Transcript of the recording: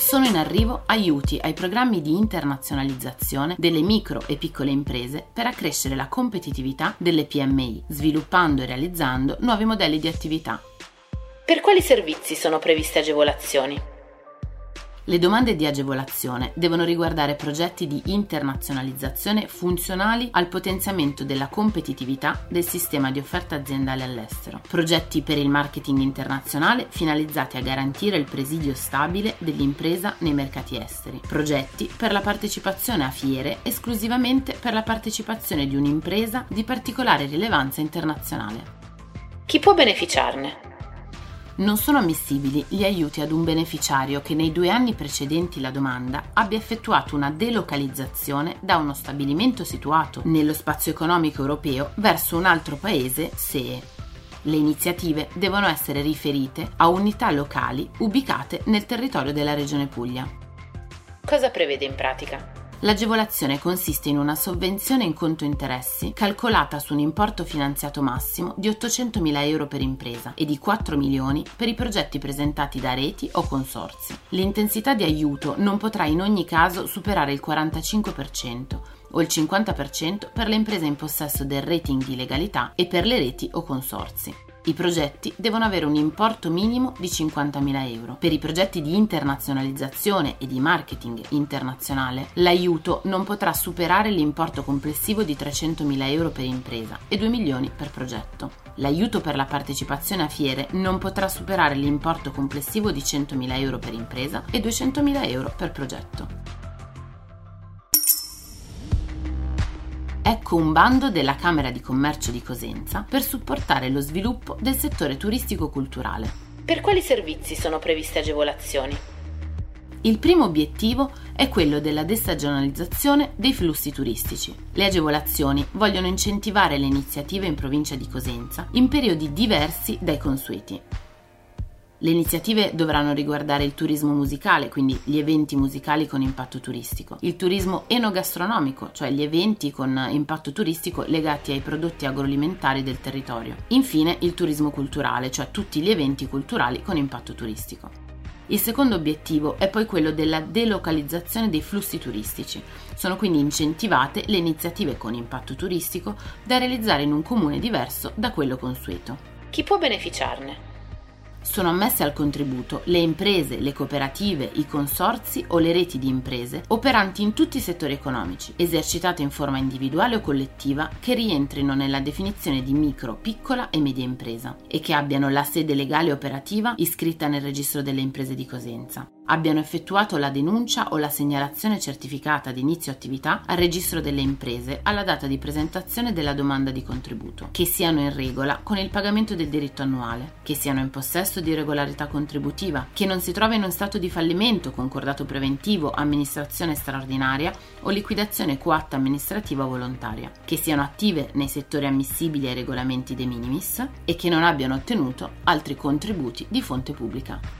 sono in arrivo aiuti ai programmi di internazionalizzazione delle micro e piccole imprese per accrescere la competitività delle PMI, sviluppando e realizzando nuovi modelli di attività. Per quali servizi sono previste agevolazioni? Le domande di agevolazione devono riguardare progetti di internazionalizzazione funzionali al potenziamento della competitività del sistema di offerta aziendale all'estero, progetti per il marketing internazionale finalizzati a garantire il presidio stabile dell'impresa nei mercati esteri, progetti per la partecipazione a fiere esclusivamente per la partecipazione di un'impresa di particolare rilevanza internazionale. Chi può beneficiarne? Non sono ammissibili gli aiuti ad un beneficiario che nei due anni precedenti la domanda abbia effettuato una delocalizzazione da uno stabilimento situato nello spazio economico europeo verso un altro paese se le iniziative devono essere riferite a unità locali ubicate nel territorio della Regione Puglia. Cosa prevede in pratica? L'agevolazione consiste in una sovvenzione in conto interessi calcolata su un importo finanziato massimo di 800.000 euro per impresa e di 4 milioni per i progetti presentati da reti o consorzi. L'intensità di aiuto non potrà in ogni caso superare il 45% o il 50% per le imprese in possesso del rating di legalità e per le reti o consorzi. I progetti devono avere un importo minimo di 50.000 euro. Per i progetti di internazionalizzazione e di marketing internazionale, l'aiuto non potrà superare l'importo complessivo di 300.000 euro per impresa e 2 milioni per progetto. L'aiuto per la partecipazione a fiere non potrà superare l'importo complessivo di 100.000 euro per impresa e 200.000 euro per progetto. Ecco un bando della Camera di Commercio di Cosenza per supportare lo sviluppo del settore turistico-culturale. Per quali servizi sono previste agevolazioni? Il primo obiettivo è quello della destagionalizzazione dei flussi turistici. Le agevolazioni vogliono incentivare le iniziative in provincia di Cosenza in periodi diversi dai consueti. Le iniziative dovranno riguardare il turismo musicale, quindi gli eventi musicali con impatto turistico, il turismo enogastronomico, cioè gli eventi con impatto turistico legati ai prodotti agroalimentari del territorio. Infine il turismo culturale, cioè tutti gli eventi culturali con impatto turistico. Il secondo obiettivo è poi quello della delocalizzazione dei flussi turistici. Sono quindi incentivate le iniziative con impatto turistico da realizzare in un comune diverso da quello consueto. Chi può beneficiarne? Sono ammesse al contributo le imprese, le cooperative, i consorzi o le reti di imprese operanti in tutti i settori economici, esercitate in forma individuale o collettiva che rientrino nella definizione di micro, piccola e media impresa e che abbiano la sede legale operativa iscritta nel registro delle imprese di Cosenza. Abbiano effettuato la denuncia o la segnalazione certificata di inizio attività al registro delle imprese alla data di presentazione della domanda di contributo, che siano in regola con il pagamento del diritto annuale, che siano in possesso di regolarità contributiva, che non si trovino in stato di fallimento, concordato preventivo, amministrazione straordinaria o liquidazione coatta amministrativa volontaria, che siano attive nei settori ammissibili ai regolamenti de minimis e che non abbiano ottenuto altri contributi di fonte pubblica.